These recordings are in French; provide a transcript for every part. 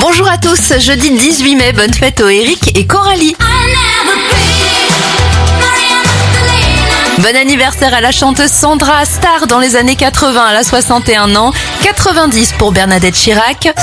Bonjour à tous, jeudi 18 mai, bonne fête aux Eric et Coralie. Bon anniversaire à la chanteuse Sandra, star dans les années 80, elle a 61 ans, 90 pour Bernadette Chirac.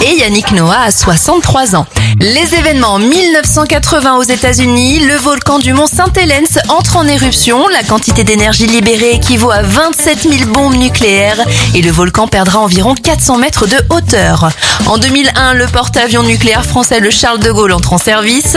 Et Yannick Noah a 63 ans. Les événements 1980 aux États-Unis, le volcan du mont Saint-Hélène entre en éruption, la quantité d'énergie libérée équivaut à 27 000 bombes nucléaires et le volcan perdra environ 400 mètres de hauteur. En 2001, le porte-avions nucléaire français le Charles de Gaulle entre en service.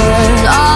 all